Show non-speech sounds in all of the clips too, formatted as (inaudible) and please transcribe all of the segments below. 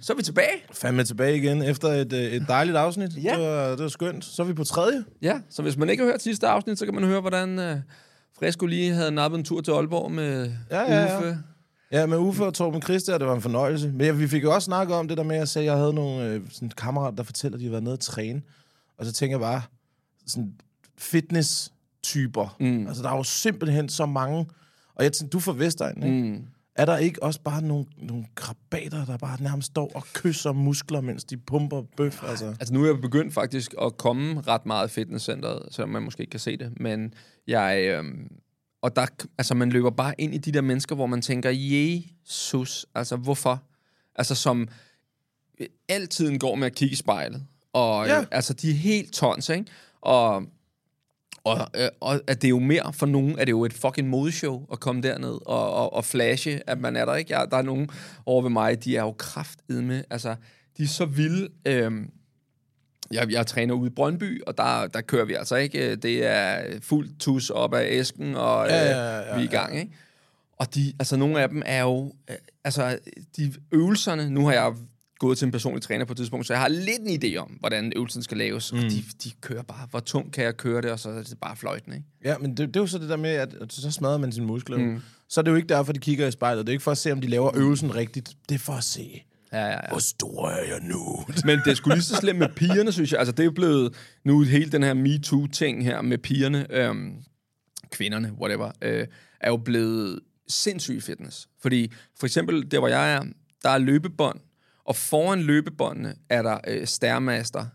Så er vi tilbage. Fandme tilbage igen efter et, øh, et dejligt afsnit. Ja. Det, var, det var skønt. Så er vi på tredje. Ja, så hvis man ikke har hørt sidste afsnit, så kan man høre, hvordan uh, Fresco lige havde nappet en tur til Aalborg med Ja, ja, ja. Uffe. Ja, med Uffe og Torben Christi, og det var en fornøjelse. Men ja, vi fik jo også snakket om det der med, at jeg sagde, at jeg havde nogle øh, sådan kammerater, der fortæller, at de har været nede at træne. Og så tænker jeg bare, sådan fitness-typer. Mm. Altså, der er jo simpelthen så mange. Og jeg tænkte, du er fra Vestegn, ikke? Mm. Er der ikke også bare nogle, nogle krabater, der bare nærmest står og kysser muskler, mens de pumper bøf? Altså. Altså nu er jeg begyndt faktisk at komme ret meget i fitnesscenteret, selvom man måske ikke kan se det. Men jeg... Øhm, og der, altså man løber bare ind i de der mennesker, hvor man tænker, Jesus, altså hvorfor? Altså som øh, altid går med at kigge i spejlet. Og ja. øh, altså de er helt tons, ikke? Og, og, øh, og at det er jo mere for nogen, at det er jo et fucking modeshow at komme derned og, og, og flashe, at man er der, ikke? Jeg, der er nogen over ved mig, de er jo kraftedme, altså de er så vilde. Øhm, jeg, jeg træner ude i Brøndby, og der, der kører vi altså ikke. Det er fuldt tus op af æsken, og Ja, ja, ja, ja, ja, vi er i gang, ikke? Og de, altså nogle af dem er jo, øh, altså de øvelserne, nu har jeg gået til en personlig træner på et tidspunkt, så jeg har lidt en idé om, hvordan øvelsen skal laves, mm. og de, de kører bare, hvor tungt kan jeg køre det, og så er det bare fløjten, ikke? Ja, men det, det er jo så det der med, at, at så smadrer man sine muskler. Mm. Så er det jo ikke derfor, de kigger i spejlet. Det er ikke for at se, om de laver øvelsen rigtigt. Det er for at se, Ja, ja, ja. hvor stor er jeg nu? (laughs) Men det sgu lige så slemt med pigerne, synes jeg. Altså, det er jo blevet nu hele den her MeToo-ting her med pigerne, øhm, kvinderne, whatever, øh, er jo blevet sindssyg fitness. Fordi for eksempel, der hvor jeg er, der er løbebånd, og foran løbebåndene er der øh, stærmaster.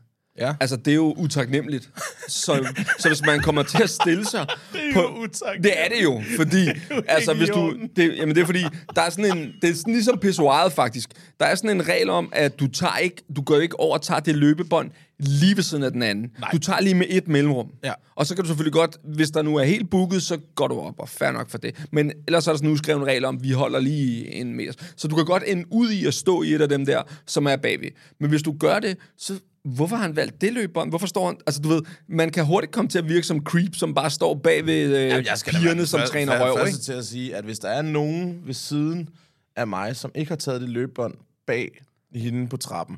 Ja. Altså, det er jo utaknemmeligt. Så, så hvis man kommer til at stille sig (laughs) det er på... jo. Det er det jo, fordi... altså, ikke hvis i du... orden. Det, jamen, det er fordi, der er sådan en... Det er sådan ligesom pissoiret, faktisk. Der er sådan en regel om, at du tager ikke... Du går ikke over og tager det løbebånd lige ved siden af den anden. Nej. Du tager lige med et mellemrum. Ja. Og så kan du selvfølgelig godt... Hvis der nu er helt booket, så går du op, og fair nok for det. Men ellers er der sådan en uskreven regel om, at vi holder lige en meter. Så du kan godt ende ud i at stå i et af dem der, som er bagved. Men hvis du gør det, så hvorfor har han valgt det løbebånd? Hvorfor står han... Altså, du ved, man kan hurtigt komme til at virke som creep, som bare står bag ved øh, Jamen, jeg skal da pigerne, som den træner røv, ikke? til at sige, at hvis der er nogen ved siden af mig, som ikke har taget det løbebånd bag hende på trappen,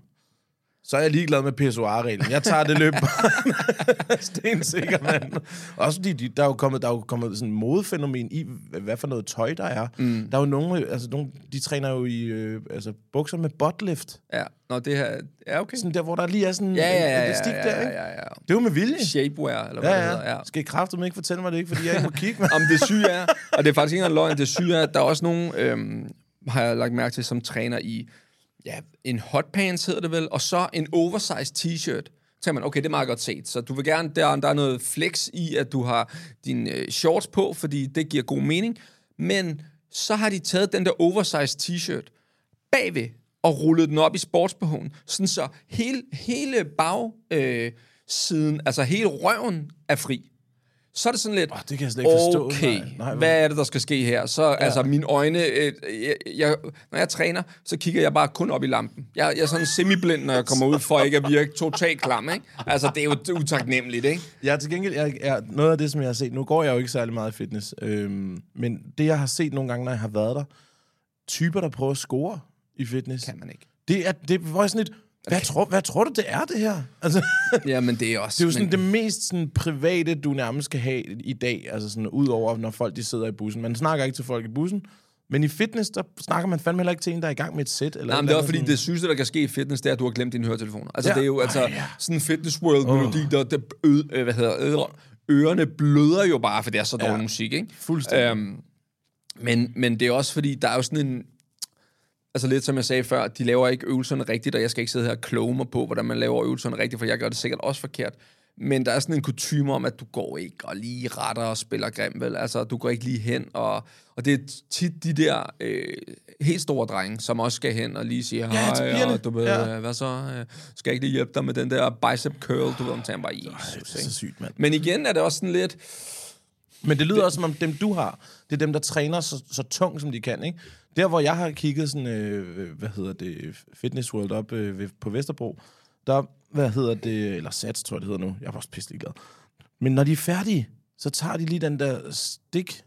så er jeg ligeglad med pissoir-reglen. Jeg tager det løbebånd. (laughs) Stensikker, mand. Også fordi de, der er jo kommet, der er jo kommet sådan en modefænomen i, hvad for noget tøj der er. Mm. Der er jo nogle, altså nogle, de træner jo i øh, altså, bukser med buttlift. Ja, Nå, det her... Ja, okay. Sådan der, hvor der lige er sådan Ja, ja, ja, en ja, elastik ja, der, ikke? ja, ja, ja. Det er jo med vilje. Shapewear, eller hvad Ja, det hedder. ja. Skal I kraftedeme ikke fortælle mig det, ikke? Fordi jeg ikke må kigge med. (laughs) Om det syge er, og det er faktisk ikke engang løgn, det syge er, at der er også nogen, øhm, har jeg lagt mærke til, som træner i ja, en hotpants hedder det vel, og så en oversized t-shirt. Så tænker man, okay, det er meget godt set. Så du vil gerne, der, der er noget flex i, at du har dine øh, shorts på, fordi det giver god mening. Men så har de taget den der oversized t-shirt bagved og rullet den op i sportsbehoven, sådan så hele, hele bag, øh, siden, altså hele røven er fri. Så er det sådan lidt, Åh, det kan jeg slet ikke forstå. okay, Nej, nej, hvad er det, der skal ske her? Så ja. altså, mine øjne, øh, jeg, jeg, når jeg træner, så kigger jeg bare kun op i lampen. Jeg, jeg er sådan semiblind, når jeg kommer ud, for ikke at virke totalt klam, ikke? Altså, det er jo utaknemmeligt, ikke? Er til gengæld, jeg, jeg, noget af det, som jeg har set, nu går jeg jo ikke særlig meget i fitness, øhm, men det, jeg har set nogle gange, når jeg har været der, typer, der prøver at score i fitness, Kan man ikke. det er, det var sådan lidt, hvad, tror, hvad tror du, det er, det her? Altså, (laughs) Ja, men det er også... det er jo sådan men, det mest sådan, private, du nærmest skal have i dag, altså sådan, ud over, når folk de sidder i bussen. Man snakker ikke til folk i bussen, Men i fitness, der snakker man fandme heller ikke til en, der er i gang med et sæt. Eller Nej, men et det er også fordi, andet det sygeste, der kan ske i fitness, det er, at du har glemt dine høretelefoner. Altså, Ja. det er jo altså Ej, ja. sådan en fitness world-melodi, der, der ø, øh, hvad hedder, øre, ørerne bløder jo bare, for det er så dårlig Ja. musik, ikke? Fuldstændig. Øhm, men, men det er også fordi, der er jo sådan en... Altså lidt som jeg sagde før, de laver ikke øvelserne rigtigt, og jeg skal ikke sidde her og kloge mig på, hvordan man laver øvelserne rigtigt, for jeg gør det sikkert også forkert. Men der er sådan en kutume om, at du går ikke og lige retter og spiller grim, vel? Altså, du går ikke lige hen, og, og det er tit de der øh, helt store drenge, som også skal hen og lige siger, Ja, hej, pigerne. og du ved, Ja. ja. hvad så? Øh, Skal jeg ikke lige hjælpe dig med den der bicep curl? Du ved, om tager bare, Jesus, det er så sygt, mand. Men igen er det også sådan lidt, Men det lyder også som om dem, du har, det er dem, der træner så, så tungt, som de kan, ikke? Der, hvor jeg har kigget sådan, øh, hvad hedder det, Fitness World op øh, ved, på Vesterbro, der, hvad hedder det, eller Sats, tror jeg, det hedder nu. Jeg er også pisselig glad. Men når de er færdige, så tager de lige den der stik,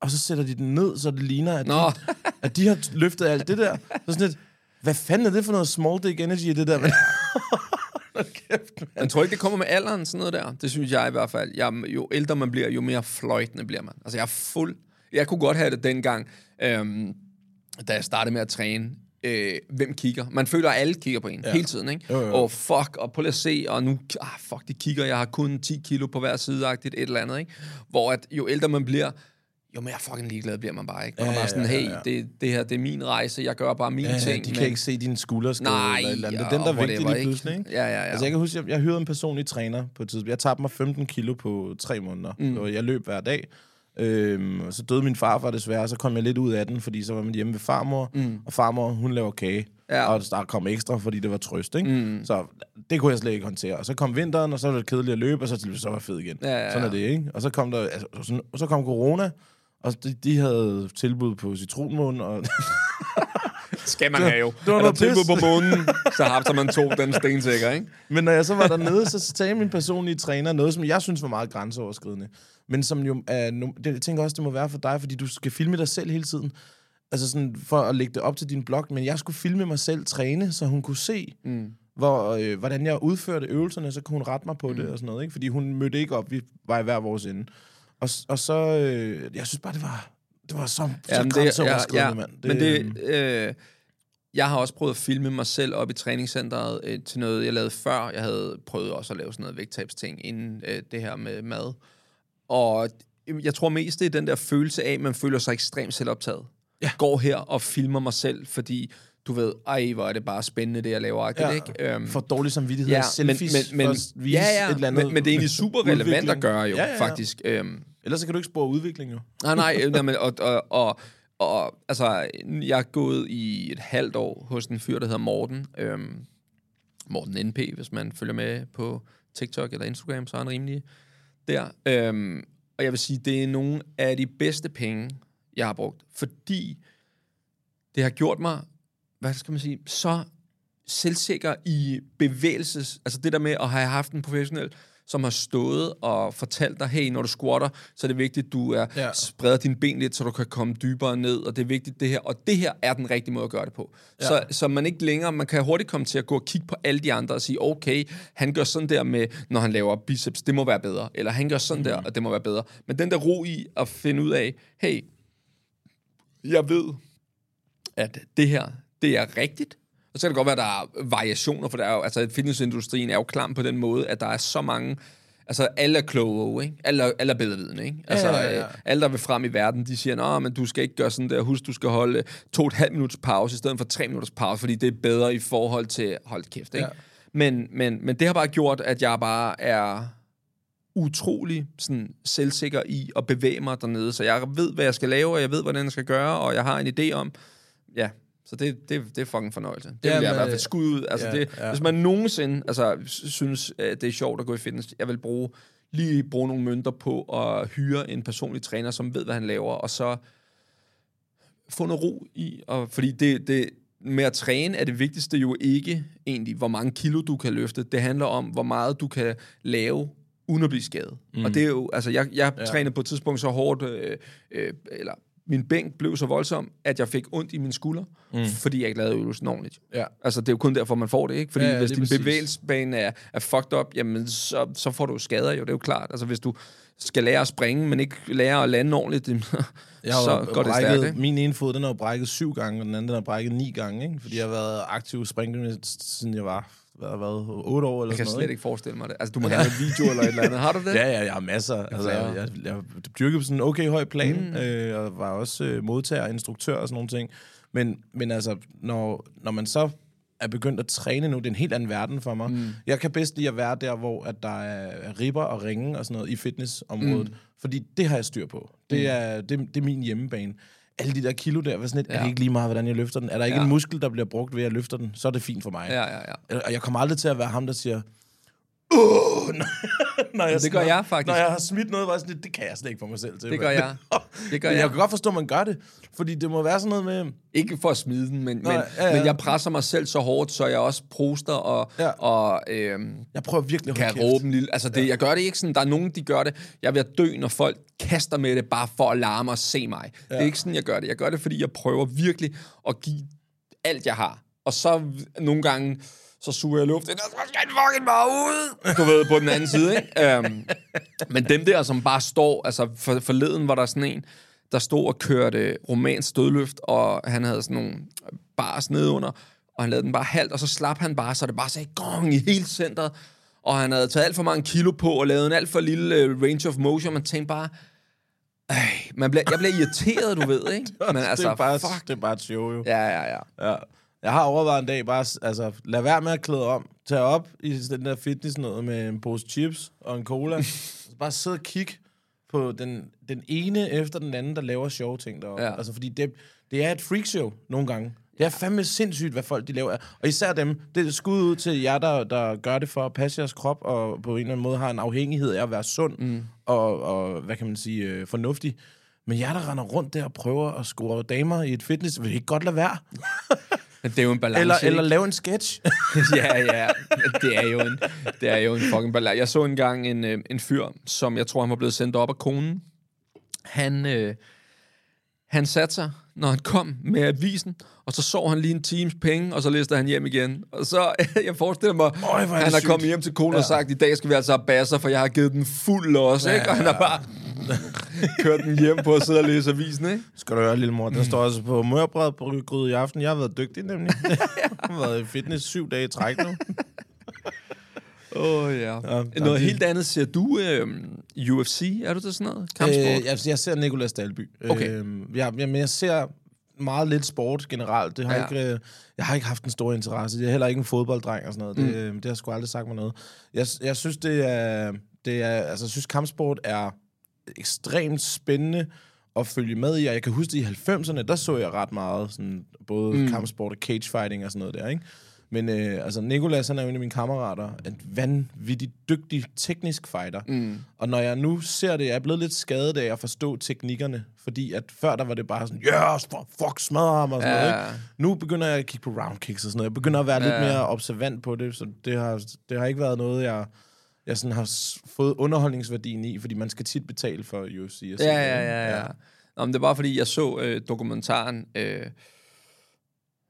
og så sætter de den ned, så det ligner, at, Nå. de, (laughs) at de har løftet alt det der. Så sådan lidt, hvad fanden er det for noget small dick energy det der? (laughs) Kæft, mand. Men tror ikke, det kommer med alderen, sådan noget der? Det synes jeg i hvert fald. Jeg, jo ældre man bliver, jo mere fløjtende bliver man. Altså, jeg er fuld... Jeg kunne godt have det dengang, øhm, da jeg startede med at træne. Øh, hvem kigger? Man føler, at alle kigger på en ja. hele tiden, ikke? Jo. Og fuck, og lige at se, og nu... Ah, fuck, de kigger, jeg har kun 10 kilo på hver side, et eller andet, ikke? Hvor at jo ældre man bliver, jo mere fucking ligeglad bliver man bare, ikke? Og Ja, ja, bare sådan, ja, ja, hey, ja. Det, det her, det er min rejse, jeg gør bare mine Ja, ting. de kan ikke se dine skulderskade Nej, eller eller andet. Det er den, der er vigtig lige pludselig, ikke? Ja, ja, ja. Altså, jeg kan huske, jeg, jeg hyrede en personlig træner på et tidspunkt. Jeg tabte mig 15 kilo på tre måneder, mm. og jeg løb hver dag. Øhm, og så døde min farfar desværre, og så kom jeg lidt ud af den, fordi så var man hjemme ved farmor, mm. og farmor, hun laver kage. Ja. Og der kom ekstra, fordi det var trøst, ikke? Mm. Så det kunne jeg slet ikke håndtere. Og så kom vinteren, og så var det kedeligt at løbe, og så til så var jeg fed igen. Ja, ja, ja. Sådan er det, ikke? Og så kom der, altså, så, og så kom corona, og de, de havde tilbud på citronmåne, og (laughs) skal man have jo. det var er der tilbud på månen, så har man to den stensikker, ikke? Men når jeg så var dernede, så sagde min personlige træner noget, som jeg synes var meget grænseoverskridende. Men som jo er... Det, jeg tænker også, det må være for dig, fordi du skal filme dig selv hele tiden. Altså sådan, for at lægge det op til din blog. Men jeg skulle filme mig selv træne, så hun kunne se, mm. hvor, øh, hvordan jeg udførte øvelserne, så kunne hun rette mig på mm. det og sådan noget. Ikke? Fordi hun mødte ikke op, vi var i hver vores ende. Og, og så... Øh, jeg synes bare, det var... Det var så, så Jamen, grænseoverskridende, mand. Men det, øh, jeg har også prøvet at filme mig selv op i træningscenteret øh, til noget, jeg lavede før. Jeg havde prøvet også at lave sådan noget vægttabsting inden øh, det her med mad. Og jeg tror mest, det er den der følelse af, at man føler sig ekstremt selvoptaget. Ja. Går her og filmer mig selv, fordi du ved, ej, hvor er det bare spændende, det jeg laver. ja, ikke? Øhm, for dårlig samvittighed. ja, Ja, selfies men, men, for men, at vise ja, ja, et eller andet men, men det er egentlig super relevant at gøre jo, Ja, ja, ja. faktisk. Øhm, Ellers så kan du ikke spore udvikling, jo. Nej, nej, øh, jamen, men, og, og, og, og altså, jeg er gået i et halvt år hos en fyr, der hedder Morten. Øhm, Morten NP, hvis man følger med på TikTok eller Instagram, så er han rimelig der. Øhm, og jeg vil sige, det er nogle af de bedste penge, jeg har brugt, fordi det har gjort mig, hvad skal man sige, så selvsikker i bevægelses... Altså det der med at have haft en professionel, som har stået og fortalt dig, hey, når du squatter, så er det vigtigt, at du er, Ja. spreder dine ben lidt, så du kan komme dybere ned, og det er vigtigt det her. Og det her er den rigtige måde at gøre det på. Ja. Så, så man ikke længere, man kan hurtigt komme til at gå og kigge på alle de andre og sige, okay, han gør sådan der med, når han laver biceps, det må være bedre. Eller han gør sådan mm. der, og det må være bedre. Men den der ro i at finde ud af, hey, jeg ved, at det her, det er rigtigt. Og så kan det godt være, at der er variationer, for der er jo, altså fitnessindustrien er jo klam på den måde, at der er så mange, altså alle er kloge, ikke? Alle, alle er bedrevidende, ikke? Altså, ja, ja. øh, alle, der vil frem i verden, de siger, nå, men du skal ikke gøre sådan der, husk, du skal holde to og et halvt minutters pause, i stedet for tre minutters pause, fordi det er bedre i forhold til, hold kæft, ikke? Ja. Men, men, men det har bare gjort, at jeg bare er utrolig sådan, selvsikker i at bevæge mig dernede. Så jeg ved, hvad jeg skal lave, og jeg ved, hvordan jeg skal gøre, og jeg har en idé om... Ja, så det, det, det er fucking fornøjelse. Det Ja, vil jeg i hvert fald skud ud. Altså, ja, det, ja. Hvis man nogensinde altså, sy- synes, at det er sjovt at gå i fitness, jeg vil bruge lige bruge nogle mønter på at hyre en personlig træner, som ved, hvad han laver, og så få noget ro i. Og, fordi det, det, med at træne er det vigtigste jo ikke egentlig, hvor mange kilo du kan løfte. Det handler om, hvor meget du kan lave uden at blive skadet. Mm. Og det er jo, altså jeg, jeg ja. trænede på et tidspunkt så hårdt, øh, øh, eller min bænk blev så voldsom, at jeg fik ondt i min skulder, mm. fordi jeg ikke lavede øvelsen ordentligt. Ja. Altså, det er jo kun derfor, man får det, ikke? Fordi Ja, ja, hvis din præcis. bevægelsesbane er, er fucked up, jamen, så, så får du jo skader jo, det er jo klart. Altså, hvis du skal lære at springe, men ikke lære at lande ordentligt, (laughs) Jeg har så går det stærkt, ikke? Min ene fod, den er jo brækket syv gange, og den anden den er brækket ni gange, ikke? Fordi jeg har været aktiv springgymnast, siden jeg var, hvad, været, otte år eller Jeg kan sådan slet noget. ikke forestille mig det. Altså, du må have en video eller et eller andet. Har du (laughs) det? Ja, ja, jeg har masser. Altså, jeg, jeg, jeg dyrkede på sådan en okay høj plan, mm. øh, og var også øh, modtager, instruktør og sådan nogle ting. Men, men altså, når, når man så er begyndt at træne nu, det er en helt anden verden for mig. Mm. Jeg kan bedst lide at være der, hvor at der er ribber og ringe og sådan noget i fitnessområdet. Mm. Fordi det har jeg styr på. Det, Mm. er, det, det er min hjemmebane. Alle de der kilo der, hvad sådan lidt, ja. er det ikke lige meget, hvordan jeg løfter den? Er der ikke Ja. en muskel, der bliver brugt ved at jeg løfter den, så er det fint for mig. Ja, ja, ja. Og jeg kommer aldrig til at være ham, der siger, Åh, når, jeg, det gør jeg faktisk. Når jeg har smidt noget, var jeg sådan lidt, det kan jeg slet ikke få mig selv til. Det gør jeg. (laughs) Det gør Men jeg. jeg kan godt forstå, at man gør det, fordi det må være sådan noget med... Ikke for at smide den, men, Nej, men, ja, ja. men jeg presser mig selv så hårdt, så jeg også poster og, Ja. ja. og øhm, Jeg prøver virkelig at kan råbe en lille... Altså, det, jeg gør det ikke sådan. Der er nogen, de gør det. Jeg at dø, når folk kaster med det, bare for at larme og se mig. Ja. Det er ikke sådan, jeg gør det. Jeg gør det, fordi jeg prøver virkelig at give alt, jeg har. Og så nogle gange, så suger jeg luft ind, og så skal den fucking bare ud. Du ved, på den anden side, ikke? Um, men dem der, som bare står... Altså, for, forleden var der sådan en, der stod og kørte romansk dødløft, og han havde sådan nogle bars nedunder, og han lavede den bare halvt, og så slap han bare, så det bare sagde gong i hele centret, og han havde taget alt for mange kilo på, og lavet en alt for lille uh, range of motion, man tænkte bare, ej, man bliver, jeg bliver irriteret, du ved, ikke? (laughs) Men altså, det, er bare, fuck. det er bare et show, jo. Ja, ja, ja. Ja. Jeg har overvejet en dag bare, altså, lad være med at klæde om. Tag op i den der fitness noget med en pose chips og en cola. (laughs) Bare sidde og kigge på den, den ene efter den anden, der laver sjove ting deroppe. Ja. Altså, fordi det, det er et freakshow nogle gange. Det er fandme sindssygt, hvad folk de laver. Og især dem, det er skud ud til jer, der, der gør det for at passe jeres krop, og på en eller anden måde har en afhængighed af at være sund, mm. og, og, hvad kan man sige, øh, fornuftig. Men jer, der render rundt der og prøver at score damer i et fitness, vil I ikke godt lade være? (laughs) Men det er jo en balance, Eller, ikke? eller lave en sketch. (laughs) ja, ja. Det er jo en, det er jo en fucking balance. Jeg så engang en, øh, en fyr, som jeg tror, han var blevet sendt op af konen. Han, øh, han satte sig, når han kom med avisen, og så så han lige en times penge, og så læste han hjem igen. Og så, (laughs) jeg forestiller mig, det han har kommet hjem til konen ja. og sagt, i dag skal vi altså have basser, for jeg har givet den fuld også, ikke? Og han har bare (laughs) kørt den hjem på at sidde og læse avisen, ikke? Skal du høre, lille mor, der står altså på mørbrød på gryde i aften. Jeg har været dygtig, nemlig. (laughs) jeg har været i fitness syv dage i træk nu. Åh, oh, ja. Ja, Noget helt andet. Ser du øh, UFC? Er du til sådan noget? Kampsport? Øh, jeg, jeg ser Nikolas Dalby. Okay. Øh, jeg, jeg, men jeg ser meget lidt sport generelt. Det har Ja. ikke, øh, jeg har ikke haft en stor interesse. Jeg er heller ikke en fodbolddreng og sådan noget. Mm. Det, øh, det har sgu aldrig sagt mig noget. Jeg, jeg synes, det er, det er... Altså, jeg synes, kampsport er ekstremt spændende at følge med i. Og jeg kan huske, at i 90'erne, der så jeg ret meget sådan, både mm. kampsport og cagefighting og sådan noget der, ikke? Men øh, altså, Nikolas, han er jo en af mine kammerater. En vanvittig dygtig teknisk fighter. Mm. Og når jeg nu ser det, jeg er blevet lidt skadet af at forstå teknikkerne. Fordi at før der var det bare sådan, yes, fuck, fuck smadre ham og sådan Ja. noget. Ikke? Nu begynder jeg at kigge på round kicks og sådan noget. Jeg begynder at være ja. Ja. lidt mere observant på det. Så det har, det har ikke været noget, jeg, jeg sådan har fået underholdningsværdien i. Fordi man skal tit betale for UFC. Og Ja, ja, ja, ja. Nå, men det var, fordi jeg så øh, dokumentaren, øh,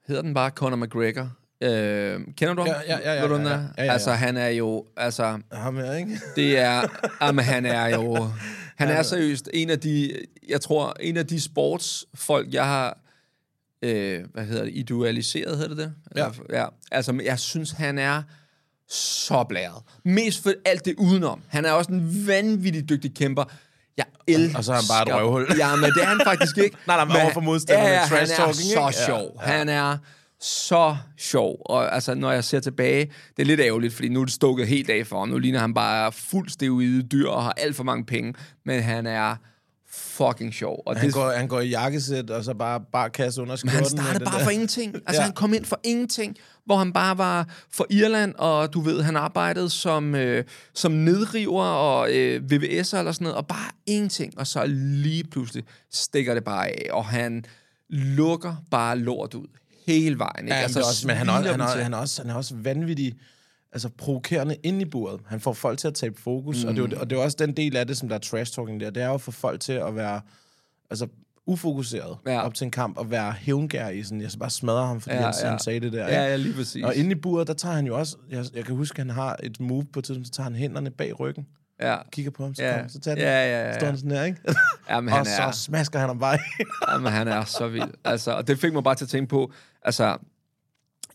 hedder den bare Conor McGregor? Øh, kender du ham? Ja, ja, ja, ja, Ved du, ja, ja. er? Ja, ja, ja. Altså, han er jo, altså, Ham her, ikke? det er, jamen, han er jo, (laughs) han er seriøst en af de, jeg tror, en af de sportsfolk, jeg har, øh, hvad hedder det, idealiseret, hedder det det? Ja. Ja. Altså, jeg synes, han er så blæret. Mest for alt det udenom. Han er også en vanvittig dygtig kæmper. Jeg elsker... Og så er han bare et røvhul. (laughs) Ja, men det er han faktisk ikke. (laughs) Nej, nej, men overfor modstanderne, ja, ja, trash han er talking, så ikke? Ja, sjov. Han er så sjov. Og altså, når jeg ser tilbage, det er lidt ærgerligt, fordi nu er det stukket helt af for ham. Nu ligner han bare fuld steroide dyr og har alt for mange penge. Men han er fucking sjov. Og Han det, går, han går i jakkesæt, og så bare, bare kasse under men skjorten. han med startede bare der- for ingenting. Altså, Ja. han kom ind for ingenting, hvor han bare var for Irland, og du ved, han arbejdede som, øh, som nedriver og øh, VVS'er eller sådan noget, og bare ingenting. Og så lige pludselig stikker det bare af, og han lukker bare lort ud hele vejen. Ikke? Ja, altså, men, også, men han, også, han, til. han, også, han er også vanvittig altså provokerende ind i buret. Han får folk til at tabe fokus, mm. og, det er, jo- og det er jo også den del af det, som der er trash-talking der. Det er jo at få folk til at være altså, ufokuseret Ja. op til en kamp, og være hævngær i sådan, jeg skal bare smadre ham, fordi Ja, han, ja. han sagde det der. Ja, ja, lige præcis. Og inde i buret, der tager han jo også, jeg, jeg kan huske, at han har et move på et tidspunkt, så tager han hænderne bag ryggen, ja. kigger på ham, så, Ja. kom, så tager den, Ja, ja, ja, står ja. han sådan her, ikke? (laughs) Jamen, han og er, så smasker han ham bare jamen, han er så vild. Altså, og det fik mig bare til at tænke på, altså,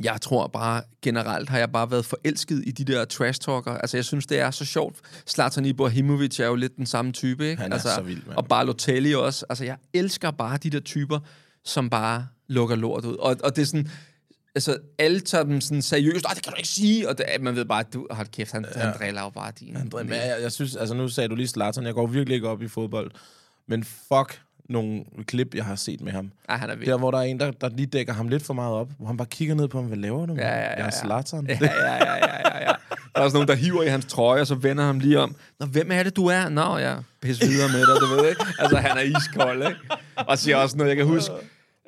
jeg tror bare, generelt har jeg bare været forelsket i de der trash-talker. Altså, jeg synes, det er så sjovt. Zlatan Ibrahimovic er jo lidt den samme type, ikke? Han er altså, så vild, mand. Og Balotelli også. Altså, jeg elsker bare de der typer, som bare lukker lort ud. Og, og det er sådan... Altså, alle tager dem sådan seriøst. Det kan du ikke sige. Og det, man ved bare, at du... Hold kæft, han, ja. han driller jo bare din... Men jeg, jeg synes, altså nu sagde du lige Zlatan, jeg går virkelig ikke op i fodbold, men fuck nogle klip, jeg har set med ham. Ja, han er vild. Der, hvor der er en, der, der lige dækker ham lidt for meget op, hvor han bare kigger ned på ham, hvad laver du? Ja, ja, ja, Jeg er ja. Zlatan. Ja, ja, ja, ja, ja, ja. Der er også nogen, der hiver i hans trøje, og så vender ham lige om. Nå, hvem er det, du er? Nå, ja, pis videre med dig, du ved, ikke? Altså, han er iskold, ikke? Og siger også noget, jeg kan huske.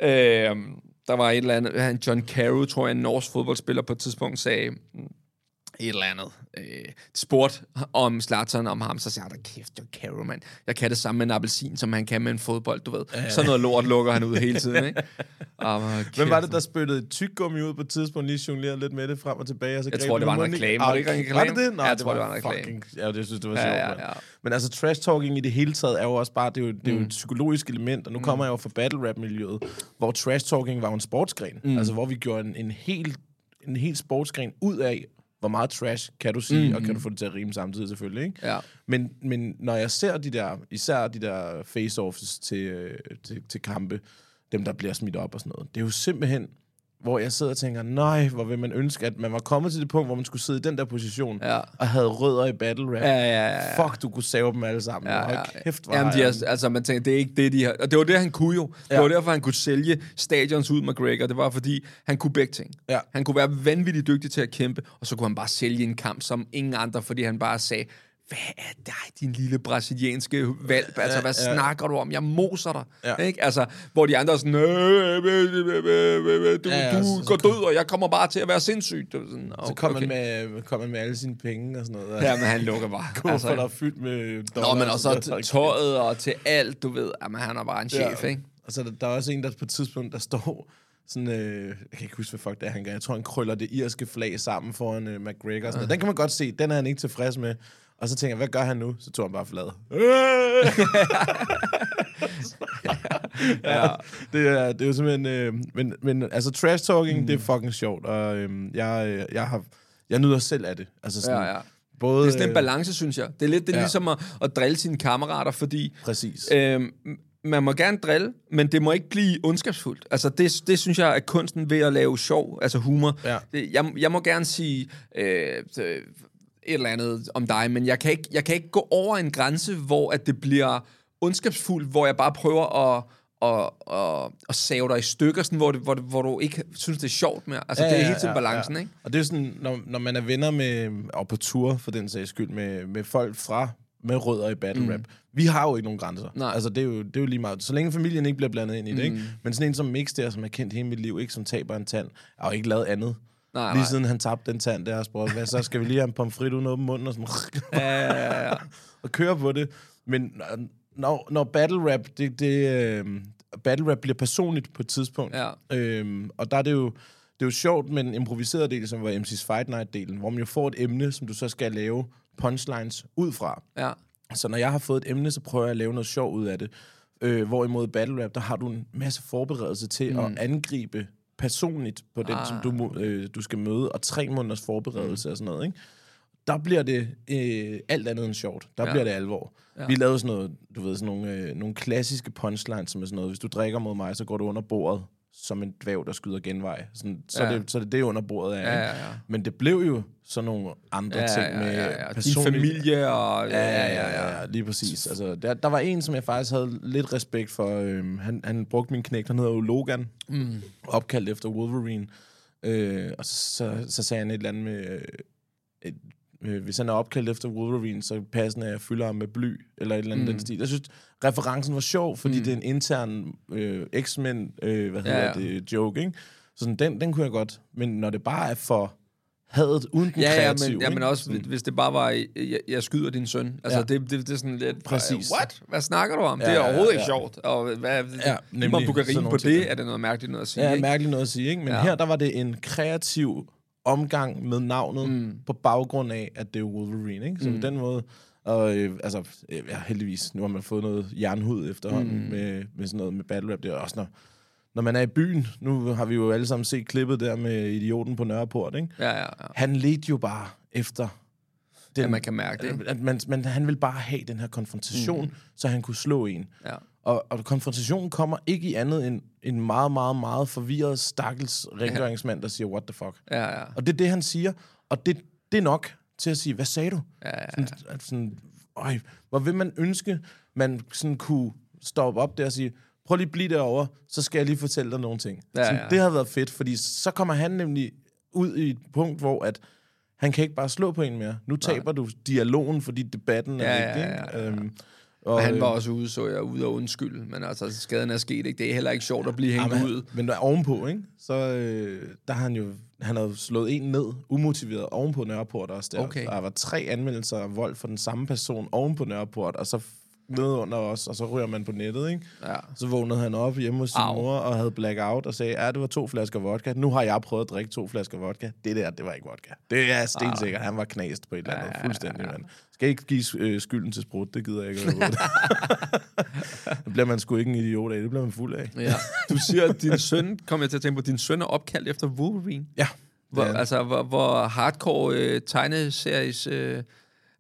Øh, der var et eller andet, han John Carew, tror jeg, en norsk fodboldspiller på et tidspunkt, sagde et eller andet. Øh, spurgte om Zlatan om ham, så sagde han, "Da kæft, John Carew, mand. Jeg kan det samme med en appelsin, som han kan med en fodbold, du ved. Sådan noget lort lukker han ud hele tiden, ikke? (laughs) Og, hvor Hvem kæft, var det, der spyttede et tyggegummi ud på et tidspunkt, lige jonglerede lidt med det frem og tilbage? Og så Jeg tror, det var en reklame. Var det ikke en Var reklame? det det? Nå, Ja, jeg tror, det var en reklame. fucking- Ja, det synes det var Ja, sjovt, ja, mand. ja. Men altså, trash-talking i det hele taget er jo også bare, det er jo, det er jo Mm. et psykologisk element, og nu kommer jeg jo fra battle rap-miljøet, hvor trash-talking var en sportsgren. Mm. Altså, hvor vi gjorde en, en helt en helt sportsgren ud af, hvor meget trash kan du sige, mm. og kan du få det til at rime samtidig selvfølgelig, ikke? Ja. Men, men når jeg ser de der, især de der face-offs til, øh, til, til kampe, dem der bliver smidt op og sådan noget, det er jo simpelthen, hvor jeg sidder og tænker, nej, hvor vil man ønske, at man var kommet til det punkt, hvor man skulle sidde i den der position, Ja. og havde rødder i battle rap. Ja, ja, ja. Fuck, du kunne save dem alle sammen. Ja, Hold ja. kæft, hvor Jamen, de er, altså, man tænker, det er ikke det, de har... Og det var det, han kunne jo. Det Ja. var derfor, han kunne sælge stadions ud med McGregor. Det var, fordi han kunne begge ting. Ja. Han kunne være vanvittigt dygtig til at kæmpe, og så kunne han bare sælge en kamp som ingen andre, fordi han bare sagde, hvad er dig, din lille brasilianske valp? Altså, hvad ja. snakker du om? Jeg moser dig. Ja. Ikke? Altså, hvor de andre er sådan, "Øh, øh, øh, du, Ja, ja, du så- så går død, og jeg kommer bare til at være sindssyg. Det var sådan, Så okay, kom, okay. man med, kom man med alle sine penge og sådan noget. Ja, men han lukker bare. Kuffer, der er fyldt med Nå, dollars, men også og til tøjet og til alt, du ved. Jamen, han er bare en chef, Ja. ikke? Og så er der, der er også en, der på et tidspunkt, der står sådan, øh, jeg kan ikke huske, hvad fuck det er, han gør. Jeg tror, han krøller det irske flag sammen foran øh, McGregor. Sådan noget. Den kan man godt se, den er han ikke tilfreds med. Og så tænker jeg, hvad gør han nu? Så tog han bare flad. (laughs) ja. Det er, det er jo simpelthen... Øh, men, men altså, trash-talking, mm. det er fucking sjovt. Og øh, jeg, øh, jeg, har, jeg nyder selv af det. Altså sådan, Ja, ja. Både, Det er sådan en øh, balance, synes jeg. Det er lidt det er Ja. ligesom at, at drille sine kammerater, fordi Præcis. øhm, man må gerne drille, men det må ikke blive ondskabsfuldt. Altså, det, det synes jeg er kunsten ved at lave sjov, altså humor. Ja. Jeg, jeg må gerne sige øh, øh, et eller andet om dig, men jeg kan, ikke, jeg kan ikke gå over en grænse, hvor at det bliver ondskabsfuldt, hvor jeg bare prøver at og, og, og save dig i stykker, sådan, hvor, det, hvor, hvor du ikke synes, det er sjovt mere. Altså, ja, det er hele tiden balancen, ikke? Og det er sådan, når, når man er venner med, og på tur for den sags skyld, med, med folk fra, med rødder i battle rap. Vi har jo ikke nogen grænser. Mm. Nej. Altså, det er, jo, det er jo lige meget. Så længe familien ikke bliver blandet ind i det, ikke? Men sådan en som Mix der, som har kendt hele mit liv, ikke? Som taber en tand, har jo ikke lavet andet. Nej, lige siden han tabte den tand der, spurgte, hvad så, skal vi lige have en pomfrit uden åben munden, og sådan, Ja, ja, ja, og køre på det. Men når, når battle rap, det, det, øh, battle rap bliver personligt på et tidspunkt, Ja. øhm, og der er det jo, det er jo sjovt med en improviseret del, som var MC's Fight Night-delen, hvor man jo får et emne, som du så skal lave punchlines ud fra. ja. Så når jeg har fået et emne, så prøver jeg at lave noget sjov ud af det. Øh, hvorimod battle rap, der har du en masse forberedelse til mm. at angribe personligt på den, ah. som du, må- øh, du skal møde, og tre måneders forberedelse mm. og sådan noget, ikke? Der bliver det øh, alt andet end sjovt. Der Ja. bliver det alvor. Ja. Vi lavede sådan noget, du ved, sådan nogle, øh, nogle klassiske punchlines, som er sådan noget, hvis du drikker mod mig, så går du under bordet som en dværg, der skyder genvej. Sådan, så, Ja. ja. det, så er det det under bordet er. Ja, ja, ja. Men det blev jo sådan nogle andre Ja, ting ja, med ja, ja. Din personligt- familie og... Ja, ja, ja, ja, ja, lige præcis. Altså, der, der var en, som jeg faktisk havde lidt respekt for. Øhm, han, han brugte min knægt, han hedder jo Logan, mm. opkaldt efter Wolverine. Øh, og så, så, så sagde han et eller andet med... Øh, et, øh, hvis han er opkaldt efter Wolverine, så passende, at jeg fylder ham med bly, eller et eller andet mm. den stil. Jeg synes, referencen var sjov, fordi mm. det er en intern øh, X-Men, øh, hvad Ja, hedder ja. det, joke, ikke? Så sådan, den, den kunne jeg godt. Men når det bare er for hadet uden den Ja, ja, kreative. men, ja, men ikke? også, hvis- hvis det bare var, jeg, jeg skyder din søn. Altså, Ja. ja. det, det, det er sådan lidt... Præcis. What? Hvad snakker du om? Ja, det er ja, overhovedet ja. ikke sjovt. Og hvad, Ja, ja, nemlig om du kan sådan rime nogle på ting. det, er det noget mærkeligt noget at sige. Ja, ikke? mærkeligt noget at sige, ikke? Men ja. Ja. her, der var det en kreativ omgang med navnet, mm. på baggrund af, at det er Wolverine, ikke? Så mm. på den måde... Og øh, altså, øh, ja, heldigvis, nu har man fået noget jernhud efterhånden mm. med, med sådan noget med battle rap. Det er også, når, når man er i byen, nu har vi jo alle sammen set klippet der med idioten på Nørreport, ikke? Ja, ja, ja. Han ledte jo bare efter... Den, At man kan mærke det, ikke? At man, man, han vil bare have den her konfrontation, mm. så han kunne slå en. Ja. Og, og konfrontationen kommer ikke i andet end en meget, meget, meget forvirret, stakkels rengøringsmand, der siger, what the fuck. Ja, ja. Og det er det, han siger. Og det, det er nok til at sige, hvad sagde du? Ja, ja, Sådan, at sådan, øj, hvor vil man ønske, man sådan kunne stoppe op der og sige, prøv lige at blive derovre, så skal jeg lige fortælle dig nogle ting. Ja, sådan, ja. Det havde været fedt, fordi så kommer han nemlig ud i et punkt, hvor at han kan ikke bare slå på en mere. Nu taber du dialogen, fordi debatten er Ja, ja, vigtig. ja, ja, ikke? Øhm, Og han øh, var også ude, så jeg, ude og undskylde. Men altså, skaden er sket, ikke? Det er heller ikke sjovt at blive hængt Jamen, ud. Men der er ovenpå, ikke? Så øh, der har han jo han havde slået en ned, umotiveret, ovenpå Nørreport også der. Okay. Der var tre anmeldelser af vold for den samme person ovenpå Nørreport, og så nede under os, og så ryger man på nettet, ikke? Ja. Så vågnede han op hjemme hos sin Au. mor og havde blackout og sagde, ja, det var to flasker vodka. Nu har jeg prøvet at drikke to flasker vodka. Det der, det var ikke vodka. Det er stensikkert. Han var knast på et eller andet. Fuldstændig, mand. Skal ikke give øh, skylden til sprut, det gider jeg ikke. det (laughs) bliver man sgu ikke en idiot af. Det bliver man fuld af. ja. Du siger, at din søn, kom jeg til at tænke på, din søn er opkaldt efter Wolverine. Ja. Hvor, altså, hvor, hvor hardcore øh, tegneseries... Øh,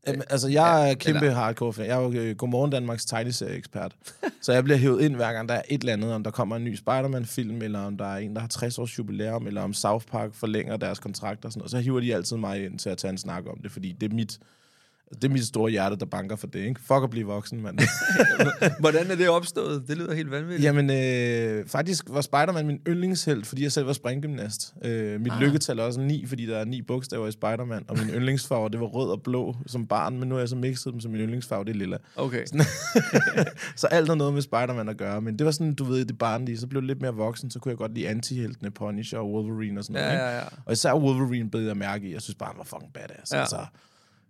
Jamen, altså, jeg er kæmpe eller- hardcore fan. Jeg er jo øh, Godmorgen Danmarks tegneserie-ekspert. så jeg bliver hævet ind hver gang, der er et eller andet, om der kommer en ny Spider-Man-film, eller om der er en, der har 60 års jubilæum, eller om South Park forlænger deres kontrakter og sådan noget. Så hiver de altid mig ind til at tage en snak om det, fordi det er mit, det er mit store hjerte, der banker for det, ikke? Fuck at blive voksen, mand. (laughs) hvordan er det opstået? Det lyder helt vanvittigt. Jamen, øh, faktisk var Spider-Man min yndlingshelt, fordi jeg selv var springgymnast. Øh, mit ah. lykketal er også 9, fordi der er ni bogstaver i Spider-Man, og min (laughs) yndlingsfarve, det var rød og blå som barn, men nu har jeg så mixet dem, så min yndlingsfarve, det er lilla. Okay. (laughs) Så alt har noget med Spider-Man at gøre, men det var sådan, du ved, det barnlige. Så blev det lidt mere voksen, så kunne jeg godt lide anti-heltene, Punisher og Wolverine og sådan Ja, noget. ikke? ja, ja. Og især Wolverine bed jeg mærke i. Jeg synes bare, han var fucking badass. Ja. Altså,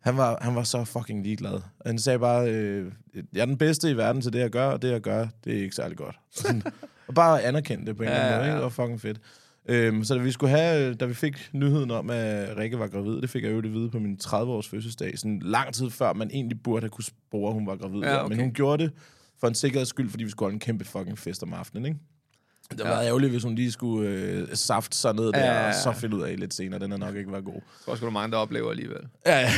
han var, han var så fucking ligeglad. Han sagde bare, øh, jeg er den bedste i verden til det, jeg gør, og det, jeg gør, det er ikke særlig godt. Og, sådan, (laughs) og bare anerkendte det på en Ja, eller anden måde, ikke? Det var fucking fedt. Øhm, så da vi skulle have, da vi fik nyheden om, at Rikke var gravid, det fik jeg jo det vide på min 30-års fødselsdag, sådan lang tid før man egentlig burde have kunne spore, at hun var gravid. Ja, okay. Men hun gjorde det for en sikkerheds skyld, fordi vi skulle holde en kæmpe fucking fest om aftenen, ikke? Det var Ja. ærgerligt, hvis hun lige skulle øh, saft sig ned der, Ja, ja, ja. og så finde ud af lidt senere. Den har nok ikke været god. Jeg tror også, der er mange, der oplever alligevel. Ja, ja.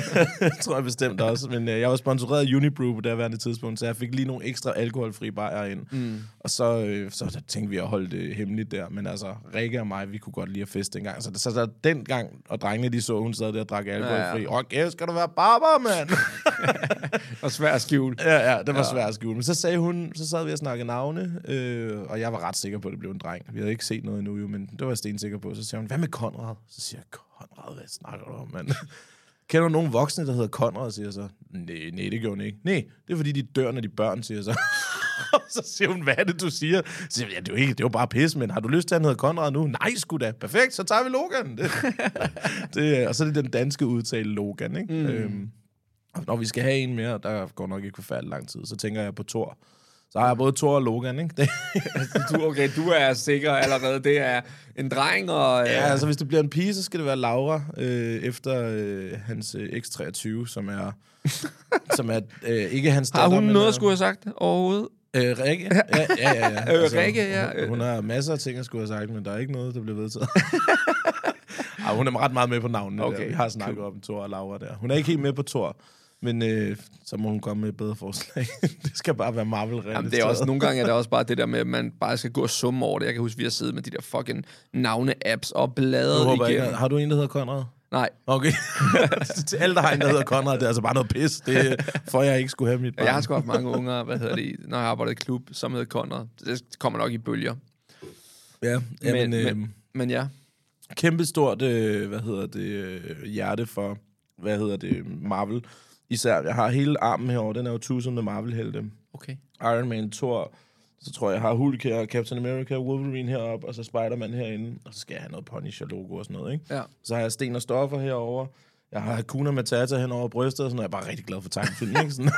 (laughs) det tror jeg bestemt også. Men øh, jeg var sponsoreret af Unibrew på det værende tidspunkt, så jeg fik lige nogle ekstra alkoholfri bajer ind. Mm. Og så, øh, så tænkte vi at holde det hemmeligt der. Men altså, Rikke og mig, vi kunne godt lide at feste dengang. Så, så der den gang, og drengene de så, hun sad der og drak alkoholfri. Ja, Ja, ja. Okay, skal du være barber, mand? (laughs) Og svært at skjule. ja, ja, det var ja. svært at skjule. Men så sagde hun, så sad vi og snakkede navne, øh, og jeg var ret sikker på, at det blev en dreng. Vi havde ikke set noget endnu, jo, men det var jeg stensikker på. Så siger hun, hvad med Konrad? Så siger jeg, Konrad, hvad snakker du om, mand? (laughs) Kender du nogen voksne, der hedder Konrad, siger jeg så. Nej, nej, det gjorde hun ikke. Nej, det er fordi, de dør, når de børn, siger jeg så. (laughs) så siger hun, hvad er det, du siger? Så siger jeg, ja, det er jo ikke, det jo bare pis, men har du lyst til, at han hedder Konrad nu? Nej, sgu da. Perfekt, så tager vi Logan. (laughs) Det, det, og så er det den danske udtale Logan, ikke? Mm. Øhm, og når vi skal have en mere, der går nok ikke forfærdelig lang tid, så tænker jeg på Thor. Så har jeg både Thor og Logan, ikke? Det, Du, okay, du er sikker allerede. Det er en dreng, og... Ja, øh, altså hvis det bliver en pige, så skal det være Laura, øh, efter øh, hans øh, X23, som er, (laughs) som er øh, ikke hans har datter, hun men noget at skulle have sagt overhovedet? Øh, Rikke? Ja, ja, ja. ja. (laughs) Altså, Øh, Rikke, ja. Hun, hun har masser af ting, jeg skulle have sagt, men der er ikke noget, der bliver vedtaget. (laughs) Ej, hun er ret meget med på navnene okay. Der. Vi har snakket om Thor og Laura der. Hun er ikke helt med på Thor, men øh, så må hun komme med et bedre forslag. (laughs) det skal bare være marvel Jamen, det er også, nogle gange er det også bare det der med, at man bare skal gå og summe over det. Jeg kan huske, vi har siddet med de der fucking navne-apps og bladret igennem. ikke, har du en, der hedder Konrad? Nej, Okay. Til (laughs) alle, der har en, der hedder Konrad, det er altså bare noget pis. Det for jeg ikke skulle have mit barn. jeg har sgu haft mange unger, hvad hedder det, når jeg arbejdede i klub, som hedder Conrad. Det kommer nok i bølger. Ja, jamen, men, øh, men, men ja, kæmpe stort, øh, hvad hedder det, øh, hjerte for, hvad hedder det, Marvel. Især, jeg har hele armen herovre, den er jo tusind med Marvel-helte. okay. Iron Man, Thor, Så tror jeg, jeg har Hulk her, Captain America, Wolverine heroppe, og så Spider-Man herinde. Og så skal jeg have noget Punisher-logo og sådan noget, ikke? Ja. Så har jeg Sten og Stoffer herover. Jeg har Hakuna Matata hen over brystet, og sådan, og jeg er bare rigtig glad for tegnefilm, ikke? Sådan.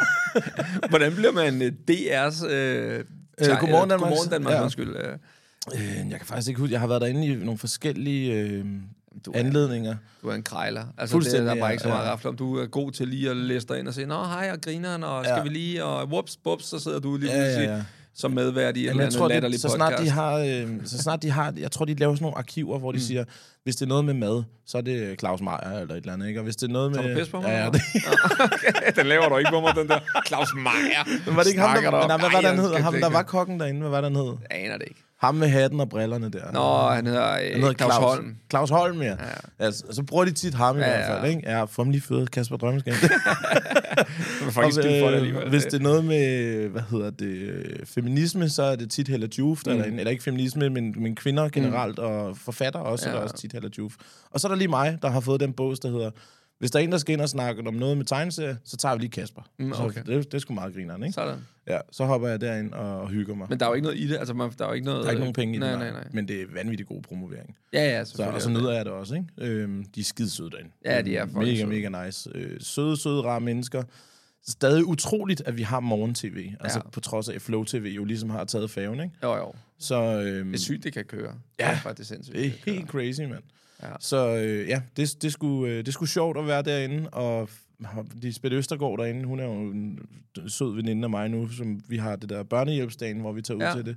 (laughs) Hvordan bliver man øh, DR's... Øh, teg- Godmorgen Danmarks. Godmorgen Danmark, Ja. ja. undskyld. Øh, øh, jeg kan faktisk ikke huske, jeg har været derinde i nogle forskellige øh, Du er- anledninger. Du er en krejler. Altså, det er der er bare ikke så meget ja. rafle om. Du er god til lige at læse dig ind og sige, Nå, hej, og grineren, og skal Ja. vi lige, og whoops, bups, så sidder du lige Ja, ja, pludselig ja. som medvært i en eller jeg anden tror, latterlig det, så podcast. snart de har, øh, så snart de har, jeg tror, de laver sådan nogle arkiver, hvor de mm. siger, hvis det er noget med mad, så er det Claus Meier eller et eller andet, ikke? Og hvis det er noget med... Tager du pis på mig? Ja, ja, det, okay, (laughs) den laver du ikke på mig, den der Claus Meier. men var det ikke ham, der, nej, hvad var den hed? Ham, der var kokken derinde, hvad var den hed? Jeg aner det ikke. Ham med hatten og brillerne der. Nå, han hedder, øh, Han hedder Claus, Holm. Claus Holm, ja. ja. Ja. Altså, så bruger de tit ham i Ja, hvert ja. fald, ikke? Ja, få ham lige født, Kasper Drømmeskab. (laughs) Får ikke skidt for det alligevel. øh, hvis det er noget med, hvad hedder det, øh, feminisme, så er det tit Hella Juf, der mm. er. Eller ikke feminisme, men, men kvinder generelt, mm. og forfatter også, ja. er Ja. der også tit Hella Juf. Og så er der lige mig, der har fået den bog, der hedder, hvis der er en, der skal ind og snakke om noget med tegneserie, så tager vi lige Kasper. Mm, Så okay. det, det er sgu meget grineren, ikke? Sådan. Ja, så hopper jeg derind og, og hygger mig. Men der er jo ikke noget i det. Altså, man, der er jo ikke noget... der er ikke nogen penge i nej, det, Nej, nej. men det er vanvittigt god promovering. Ja, ja, Så, og så er nyder jeg det også, ikke? Øhm, de er skide søde derinde. Ja, de er fucking Mega, søde. mega nice. Øh, søde, søde, rare mennesker. Stadig utroligt, at vi har morgen-tv. Altså Ja. på trods af, at Flow TV jo ligesom har taget faven, ikke? Jo, jo. Så øhm, Det er sygt, det kan køre. Ja. Det er faktisk sindssygt. det er helt crazy, mand. Ja. Så øh, ja, det, det, skulle, øh, det skulle sjovt at være derinde, og Lisbeth Østergaard derinde, hun er jo en sød veninde af mig nu, som vi har det der børnehjælpsdagen, hvor vi tager ud Ja. til det,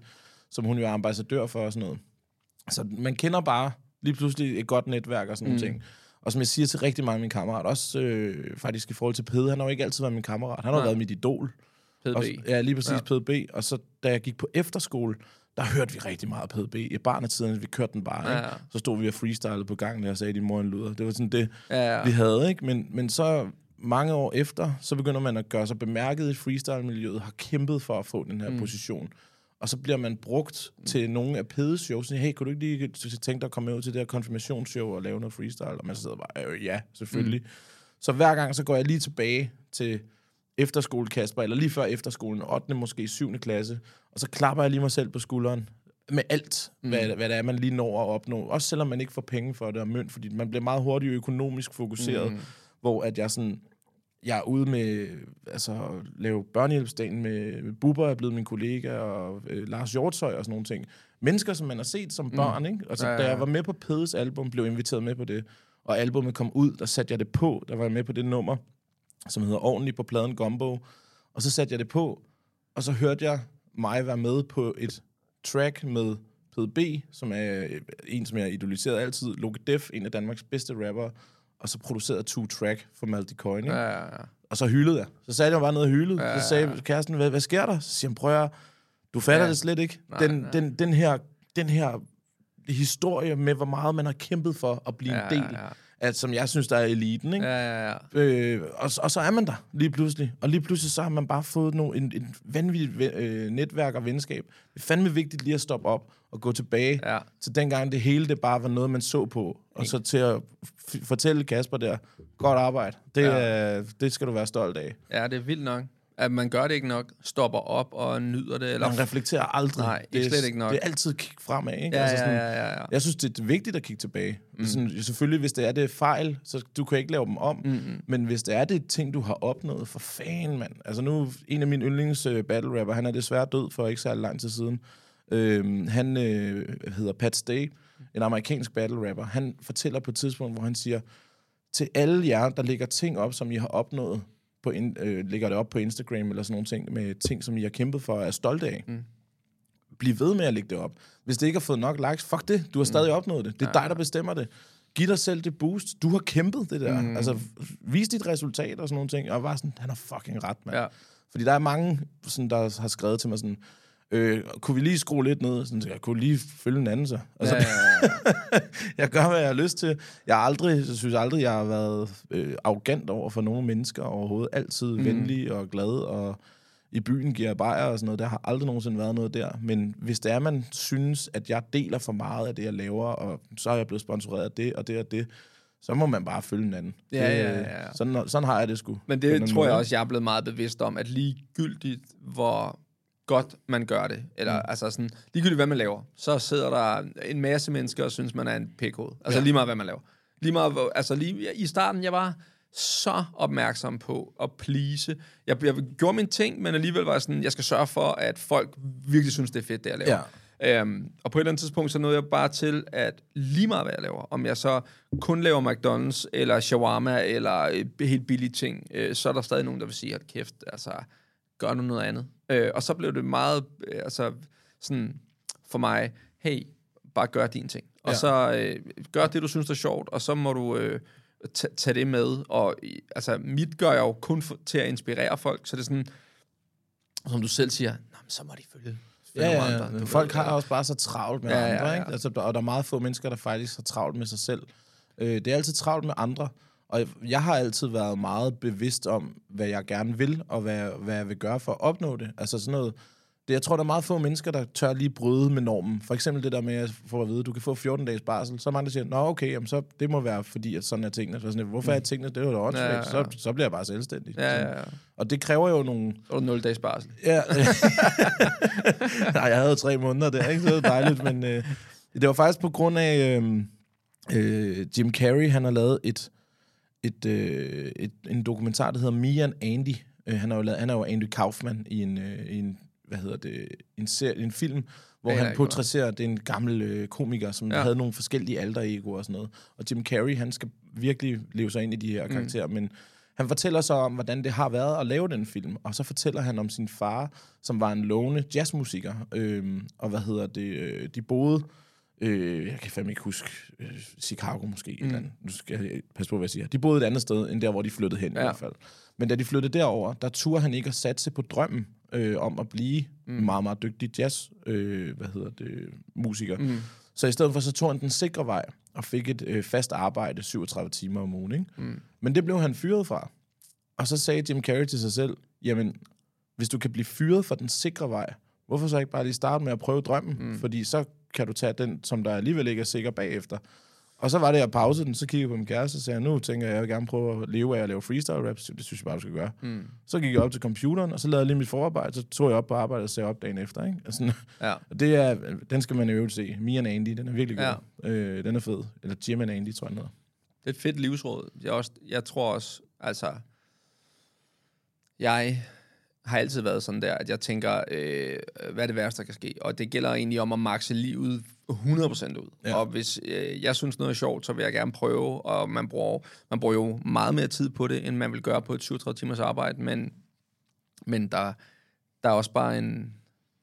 som hun jo er ambassadør for og sådan noget. Så man kender bare lige pludselig et godt netværk og sådan mm. nogle ting. Og som jeg siger til rigtig mange af mine kammerater, også øh, faktisk i forhold til Pede, han har jo ikke altid været min kammerat, han har Nej. været mit idol. PDB. Og, ja, lige præcis ja. PDB. Og så da jeg gik på efterskole, der hørte vi rigtig meget PDB. I barnetiden, vi kørte den bare. Ja, Ikke? ja. Så stod vi og freestylede på gangen, og jeg sagde, din mor en luder. Det var sådan det, Ja, ja. vi havde. Ikke? Men, men så mange år efter, så begynder man at gøre sig bemærket i freestyle-miljøet, har kæmpet for at få den her mm. position. Og så bliver man brugt mm. til nogle af Pedes shows. Hey, kunne du ikke lige tænke dig at komme ud til det her konfirmationsshow og lave noget freestyle? Og man sidder bare, øh, ja, selvfølgelig. Mm. Så hver gang, så går jeg lige tilbage til efterskole Kasper, eller lige før efterskolen, 8. måske 7. klasse, og så klapper jeg lige mig selv på skulderen med alt, mm. hvad, hvad det er, man lige når at opnå. Også selvom man ikke får penge for det og mønt, fordi man bliver meget hurtigt økonomisk fokuseret, mm. hvor at jeg sådan, jeg er ude med, altså, at lave børnehjælpsdagen med, med Bubber er blevet min kollega, og øh, Lars Hjortshøj og sådan nogle ting. Mennesker, som man har set som børn, ikke? Og så, Ja, ja, ja, da jeg var med på Pedes album, blev inviteret med på det, og albumet kom ud, der satte jeg det på, der var jeg med på det nummer, som hedder Ordentligt på pladen Gumbo, og så satte jeg det på, og så hørte jeg mig være med på et track med PDB, som er øh, en, som jeg idoliserede altid, Loke Def, en af Danmarks bedste rapper, og så produceret Two Track for Maldi ikke? Ja, ja, ja. Og så hyldede jeg. Så satte jeg bare ned og hyldede. Ja. Ja. Så sagde kæresten, hvad, hvad sker der? Så siger han, prøv at du fatter Ja. ja. det slet ikke. Nej, den, nej. Den, den, her, den her historie med, hvor meget man har kæmpet for at blive Ja, en del, ja, ja. At, som jeg synes, der er eliten. Ikke? Ja, ja, ja. Øh, og, og så er man der lige pludselig. Og lige pludselig så har man bare fået no, en, en vanvittigt øh, netværk og venskab. Det er fandme vigtigt lige at stoppe op og gå tilbage Ja. til dengang det hele det bare var noget, man så på. Og så til at fortælle Kasper der, godt arbejde. Det, Ja. ja. det skal du være stolt af. Ja, det er vildt nok. At man gør det ikke nok, stopper op og nyder det. Eller... Man reflekterer aldrig. Nej, det er, slet ikke nok. Det er altid kig fremad, ikke? Ja, altså ja, sådan, ja, ja, ja. Jeg synes, det er vigtigt at kigge tilbage. Mm. Sådan, selvfølgelig, hvis det er det fejl, så du kan ikke lave dem om. Mm-hmm. Men hvis det er det ting, du har opnået, for fan, mand. Altså nu, en af mine yndlings uh, battle rapper, han er desværre død for ikke særlig lang tid siden. Øhm, han øh, hedder Pat Stay, en amerikansk battle rapper. Han fortæller på et tidspunkt, hvor han siger, til alle jer, der lægger ting op, som I har opnået, på in, øh, lægger det op på Instagram eller sådan nogle ting, med ting, som I har kæmpet for og er stolte af. Mm. Bliv ved med at lægge det op. Hvis det ikke har fået nok likes, fuck det. Du har stadig opnået det. Det er dig, der bestemmer det. Giv dig selv det boost. Du har kæmpet det der. Mm. Altså, vis dit resultat og sådan nogle ting. Og jeg var sådan, han har fucking ret, mand. Ja. Fordi der er mange, sådan, der har skrevet til mig sådan, øh, kunne vi lige skrue lidt ned? Sådan, så jeg kunne lige følge en anden så. Altså, Ja, ja, ja. (laughs) jeg gør, hvad jeg har lyst til. Jeg aldrig, jeg synes aldrig, jeg har været øh, arrogant over for nogle mennesker overhovedet. Altid mm. venlig og glad, og i byen giver jeg bajer og sådan noget. Der har aldrig nogensinde været noget der. Men hvis det er, man synes, at jeg deler for meget af det, jeg laver, og så er jeg blevet sponsoreret af det og det og det, så må man bare følge hinanden. Ja, det, ja, ja. Sådan, sådan har jeg det sgu. Men en det anden tror jeg måde. også, jeg er blevet meget bevidst om, at ligegyldigt hvor godt man gør det. Eller mm. altså sådan, ligegyldigt hvad man laver, så sidder der en masse mennesker og synes, man er en pikhoved. Altså ja. lige meget hvad man laver. Lige meget, altså lige i starten, jeg var så opmærksom på at please. Jeg, jeg gjorde min ting, men alligevel var jeg sådan, jeg skal sørge for, at folk virkelig synes, det er fedt, det jeg laver. Ja. Øhm, og på et eller andet tidspunkt, så nåede jeg bare til, at lige meget hvad jeg laver, om jeg så kun laver McDonald's, eller shawarma, eller øh, helt billige ting, øh, så er der stadig nogen, der vil sige, at kæft, altså, gør nu noget andet. Øh, og så blev det meget, øh, altså, sådan, for mig, hey, bare gør din ting. Og Ja. så øh, gør det, du synes er sjovt, og så må du øh, ta- tage det med. Og altså, mit gør jeg jo kun for, til at inspirere folk, så det er sådan, som du selv siger, Nå, men så må de følge. Ja, ja, andre, du Folk har også bare så travlt med Ja, ja, ja, andre, ja. ikke? Altså, der- og der er meget få mennesker, der faktisk har travlt med sig selv. Øh, det er altid travlt med andre, og jeg har altid været meget bevidst om, hvad jeg gerne vil, og hvad, hvad jeg vil gøre for at opnå det. Altså sådan noget... Det, jeg tror, der er meget få mennesker, der tør lige bryde med normen. For eksempel det der med at få at vide, at du kan få 14 dages barsel. Så er mange, der siger, nå okay, jamen, så, det må være fordi, at sådan er tingene. Så sådan, hvorfor er tingene? Det er jo da åndssvagt. Ja, ja, ja. Så, så bliver jeg bare selvstændig. Ja, ja, ja. Og det kræver jo nogle du 0 dages barsel. Ja. (laughs) Nej, jeg havde jo tre måneder der, ikke? Så det var dejligt, men øh, det var faktisk på grund af øh, øh, Jim Carrey, han har lavet et, et, øh, et, en dokumentar, der hedder Me and Andy. Øh, han, har jo lavet, han er jo Andy Kaufman i en, øh, i en hvad hedder det, en, serie, en film, hvor Aner han portrætterer, det er en gammel øh, komiker, som Ja. ja. havde nogle forskellige alter egoer og sådan noget. Og Jim Carrey, han skal virkelig leve sig ind i de her karakterer, mm. men han fortæller så om, hvordan det har været at lave den film, og så fortæller han om sin far, som var en lovende jazzmusiker, øhm, og hvad hedder det, øh, de boede, øh, jeg kan fandme ikke huske, øh, Chicago måske, mm. eller andet. nu skal jeg passe på, hvad jeg siger. De boede et andet sted, end der, hvor de flyttede hen ja. i hvert fald. Men da de flyttede derover, der turde han ikke at satse på drømmen øh, om at blive mm. meget, meget dygtig jazz, øh, hvad hedder det, musiker. Mm. Så i stedet for, så tog han den sikre vej, og fik et øh, fast arbejde, 37 timer om ugen. Ikke? Mm. Men det blev han fyret fra. Og så sagde Jim Carrey til sig selv, jamen, hvis du kan blive fyret fra den sikre vej, hvorfor så ikke bare lige starte med at prøve drømmen? Mm. Fordi så kan du tage den, som der alligevel ikke er sikker bagefter. Og så var det, jeg pausede den, så kiggede jeg på min kæreste og sagde, nu tænker jeg, jeg vil gerne prøve at leve af at lave freestyle raps. Det synes jeg bare, du skal gøre. Mm. Så gik jeg op til computeren, og så lavede jeg lige mit forarbejde, så tog jeg op på arbejde og sagde op dagen efter. Ikke? Og sådan, (laughs) Ja. det er, den skal man øvrigt se. Mia and Andy, den er virkelig god. Ja. Øh, den er fed. Eller Jim and Andy, tror jeg, den hedder. Det er et fedt livsråd. Jeg, også, jeg tror også, altså... Jeg har altid været sådan der, at jeg tænker, øh, hvad er det værste, der kan ske? Og det gælder egentlig om at makse livet 100% ud. Ja. Og hvis øh, jeg synes noget er sjovt, så vil jeg gerne prøve, og man bruger, man bruger jo meget mere tid på det, end man vil gøre på et 37 timers arbejde, men, men der, der er også bare en,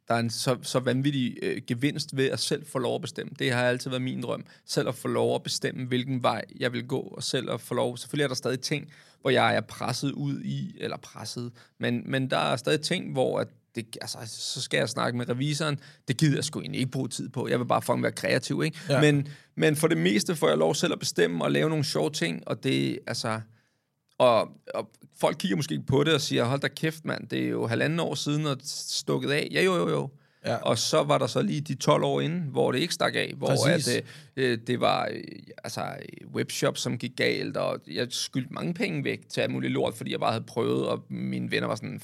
der er en så, så vanvittig øh, gevinst ved at selv få lov at bestemme. Det har altid været min drøm. Selv at få lov at bestemme, hvilken vej jeg vil gå, og selv at få lov... Selvfølgelig er der stadig ting, hvor jeg er presset ud i, eller presset, men, men der er stadig ting, hvor at det, altså, så skal jeg snakke med revisoren. Det gider jeg sgu egentlig ikke bruge tid på. Jeg vil bare fucking være kreativ, ikke? Ja. Men, men for det meste får jeg lov selv at bestemme og lave nogle sjove ting, og det, altså... Og, og folk kigger måske på det og siger, hold da kæft, mand, det er jo halvanden år siden, og stukket af. Ja, jo, jo, jo. Ja. Og så var der så lige de 12 år inden, hvor det ikke stak af, hvor Præcis. at, øh, øh, det var øh, altså, webshop, som gik galt, og jeg skyldte mange penge væk til alt muligt lort, fordi jeg bare havde prøvet, og mine venner var sådan,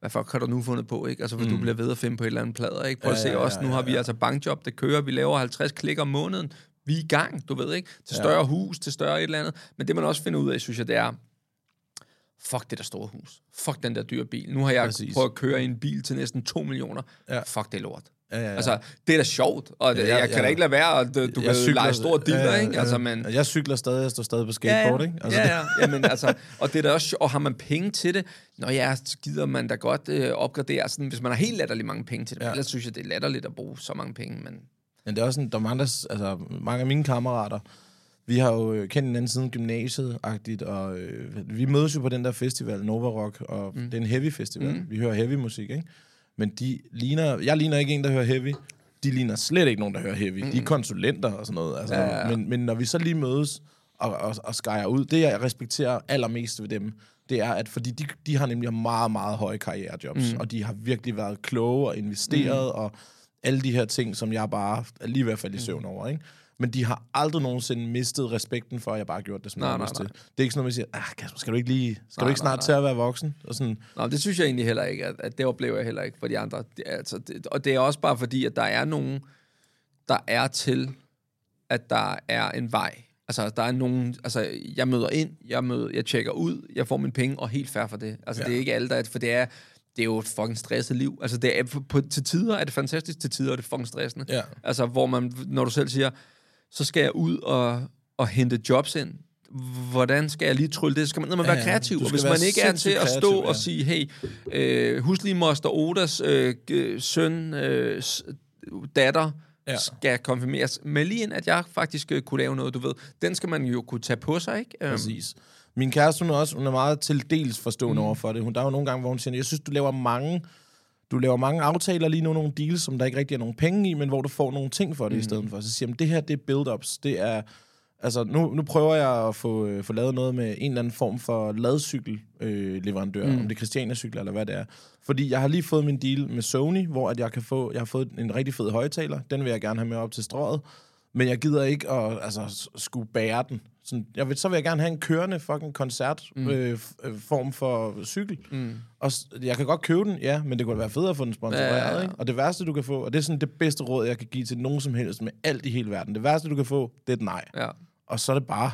hvad fuck har du nu fundet på, ikke? Altså, hvis mm. du bliver ved at finde på et eller andet plader, ikke? Prøv at Ja, se ja, også, ja, nu har ja, vi ja. altså bankjob, det kører, vi laver 50 klik om måneden, vi er i gang, du ved ikke? Til større ja. hus, til større et eller andet. Men det man også finder ud af, synes jeg, det er, fuck det der store hus. Fuck den der dyre bil. Nu har jeg Præcis. prøvet at køre i en bil til næsten 2 millioner. Ja. Ja. Fuck det er lort. Ja, ja, ja. Altså, det er da sjovt, og det, Ja, ja, ja, jeg kan ja. da ikke lade være, at du, du kan cykler- lege stor dealer, ikke? Altså, men, Jeg cykler stadig, jeg står stadig på ja, skateboard, ja, ikke? Altså, ja, ja. Jamen, altså, og det er da også sjovt, og har man penge til det, når ja, så gider man da godt øh, opgradere, sådan, hvis man har helt latterligt mange penge til det. Ja. Ja. Ellers synes jeg, det er latterligt at bruge så mange penge, men Men det er også sådan, der er mange, der, altså, mange af mine kammerater, vi har jo øh, kendt hinanden siden gymnasiet-agtigt, og øh, vi mødes jo på den der festival, Nova Rock, og mm. det er en heavy festival. Mm. Vi hører heavy musik, ikke? Men de ligner, jeg ligner ikke en, der hører heavy. De ligner slet ikke nogen, der hører heavy. Mm. De er konsulenter og sådan noget. Altså, Ja, ja. Men, men når vi så lige mødes og, og, og skærer ud, det jeg respekterer allermest ved dem, det er, at fordi de, de har nemlig meget, meget høje karrierejobs, mm. og de har virkelig været kloge og investeret, mm. og alle de her ting, som jeg bare er lige ved at falde i søvn over, ikke? Men de har aldrig nogensinde mistet respekten for, at jeg bare har gjort det, som Nej, jeg nej, lyst til. nej. Det er ikke sådan noget, man siger, ah, Kasper, skal du ikke lige, skal Nej, du ikke nej, snart nej. til at være voksen? Og sådan, Nå, det synes jeg egentlig heller ikke, at, at det oplever jeg heller ikke for de andre. Det, altså, det, og det er også bare fordi, at der er nogen, der er til, at der er en vej. Altså, der er nogen, altså, jeg møder ind, jeg, møder, jeg tjekker ud, jeg får mine penge, og helt fair for det. Altså, ja. det er ikke alle, der er, for det er, det er jo et fucking stresset liv. Altså, det er, på, til tider er det fantastisk, til tider er det fucking stressende. Ja. Altså, hvor man, når du selv siger, så skal jeg ud og, og hente jobs ind. Hvordan skal jeg lige trylle det? Så skal man, man Ja, være ja. kreativ. Og hvis man ikke er til at stå kreativ, og ja. sige, hey, øh, husk lige moster Odas øh, søn, øh, datter, Ja. ja. skal konfirmeres. Med lige ind, at jeg faktisk øh, kunne lave noget, du ved. Den skal man jo kunne tage på sig, ikke? Øhm, Præcis. Min kæreste, hun er også hun er meget til dels forstående mm. over for det. Hun, der er jo nogle gange, hvor hun siger, jeg synes, du laver mange du laver mange aftaler lige nu, nogle deals, som der ikke rigtig er nogen penge i, men hvor du får nogle ting for det mm. i stedet for. Så siger jeg, det her, det er build-ups. Det er, altså, nu, nu prøver jeg at få, øh, få lavet noget med en eller anden form for ladcykelleverandør, øh, leverandør, mm. om det er Christiania-cykler eller hvad det er. Fordi jeg har lige fået min deal med Sony, hvor at jeg kan få, jeg har fået en rigtig fed højtaler. Den vil jeg gerne have med op til strået. Men jeg gider ikke at altså, skulle bære den. Sådan, jeg vil, så vil jeg gerne have en kørende fucking koncert mm. øh, øh, form for cykel. Mm. Og jeg kan godt købe den, ja, men det kunne være fedt at få den sponsoreret, Ja, ja, ja, ja, ja. Ikke? Og det værste, du kan få, og det er sådan det bedste råd, jeg kan give til nogen som helst med alt i hele verden. Det værste, du kan få, det er et nej. Ja, Og så er det bare,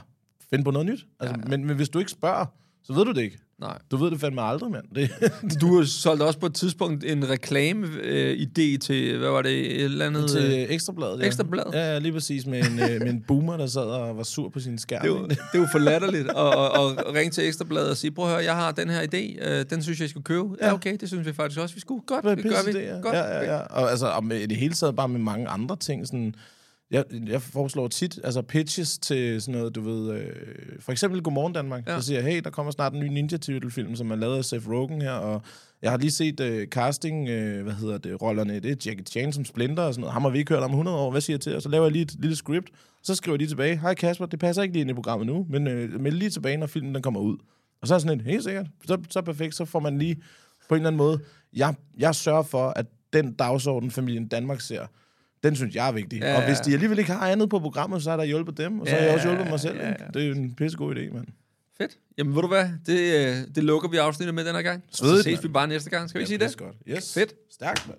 find på noget nyt. Altså, Ja, ja. Men, men hvis du ikke spørger, så ved du det ikke. nej. Du ved det fandme aldrig, mand. Det, (laughs) Du solgte også på et tidspunkt en reklame-idé til, hvad var det, et eller andet... øh, til Ekstrabladet. Ja. Ekstrabladet? Ja, lige præcis. Med en, øh, med en boomer, der sad og var sur på sin skærm. Det ikke? det jo for latterligt (laughs) at, at, at ringe til Ekstrabladet og sige, prøv at høre, jeg har den her idé, øh, den synes jeg, I skulle købe. Ja. ja, okay, det synes vi faktisk også, vi skulle. Godt, Det gør vi. idé, ja. Godt. Ja, ja, ja. Og, altså, og med, i det hele taget bare med mange andre ting. Sådan, jeg, jeg foreslår tit altså pitches til sådan noget, du ved... Øh, for eksempel Godmorgen Danmark. Ja. Så siger jeg, hey, der kommer snart en ny Ninja Turtle-film, som er lavet af Seth Rogen her, og jeg har lige set øh, casting, øh, hvad hedder det, rollerne, det er Jackie Chan som Splinter og sådan noget. Ham har vi ikke hørt om 100 år, hvad siger jeg til? Og så laver jeg lige et lille script, så skriver de tilbage, hej Kasper, det passer ikke lige ind i programmet nu, men øh, meld lige tilbage, når filmen den kommer ud. Og så er sådan en, helt sikkert, så, så perfekt, så får man lige på en eller anden måde, jeg, jeg sørger for, at den dagsorden, familien Danmark ser, den synes jeg er vigtig. Ja, og hvis ja. de alligevel ikke har andet på programmet, så har der hjulpet dem, og så Ja, har jeg også hjulpet mig selv. ja, ikke? ja. Det er jo en pissegod idé, mand. Fedt. Jamen, ved du hvad? Det, øh, det lukker vi afsnittet med den her gang. Og så Svedigt, ses mand. vi bare næste gang. Skal vi ikke sige det? Godt. Yes. Fedt. Stærkt, mand.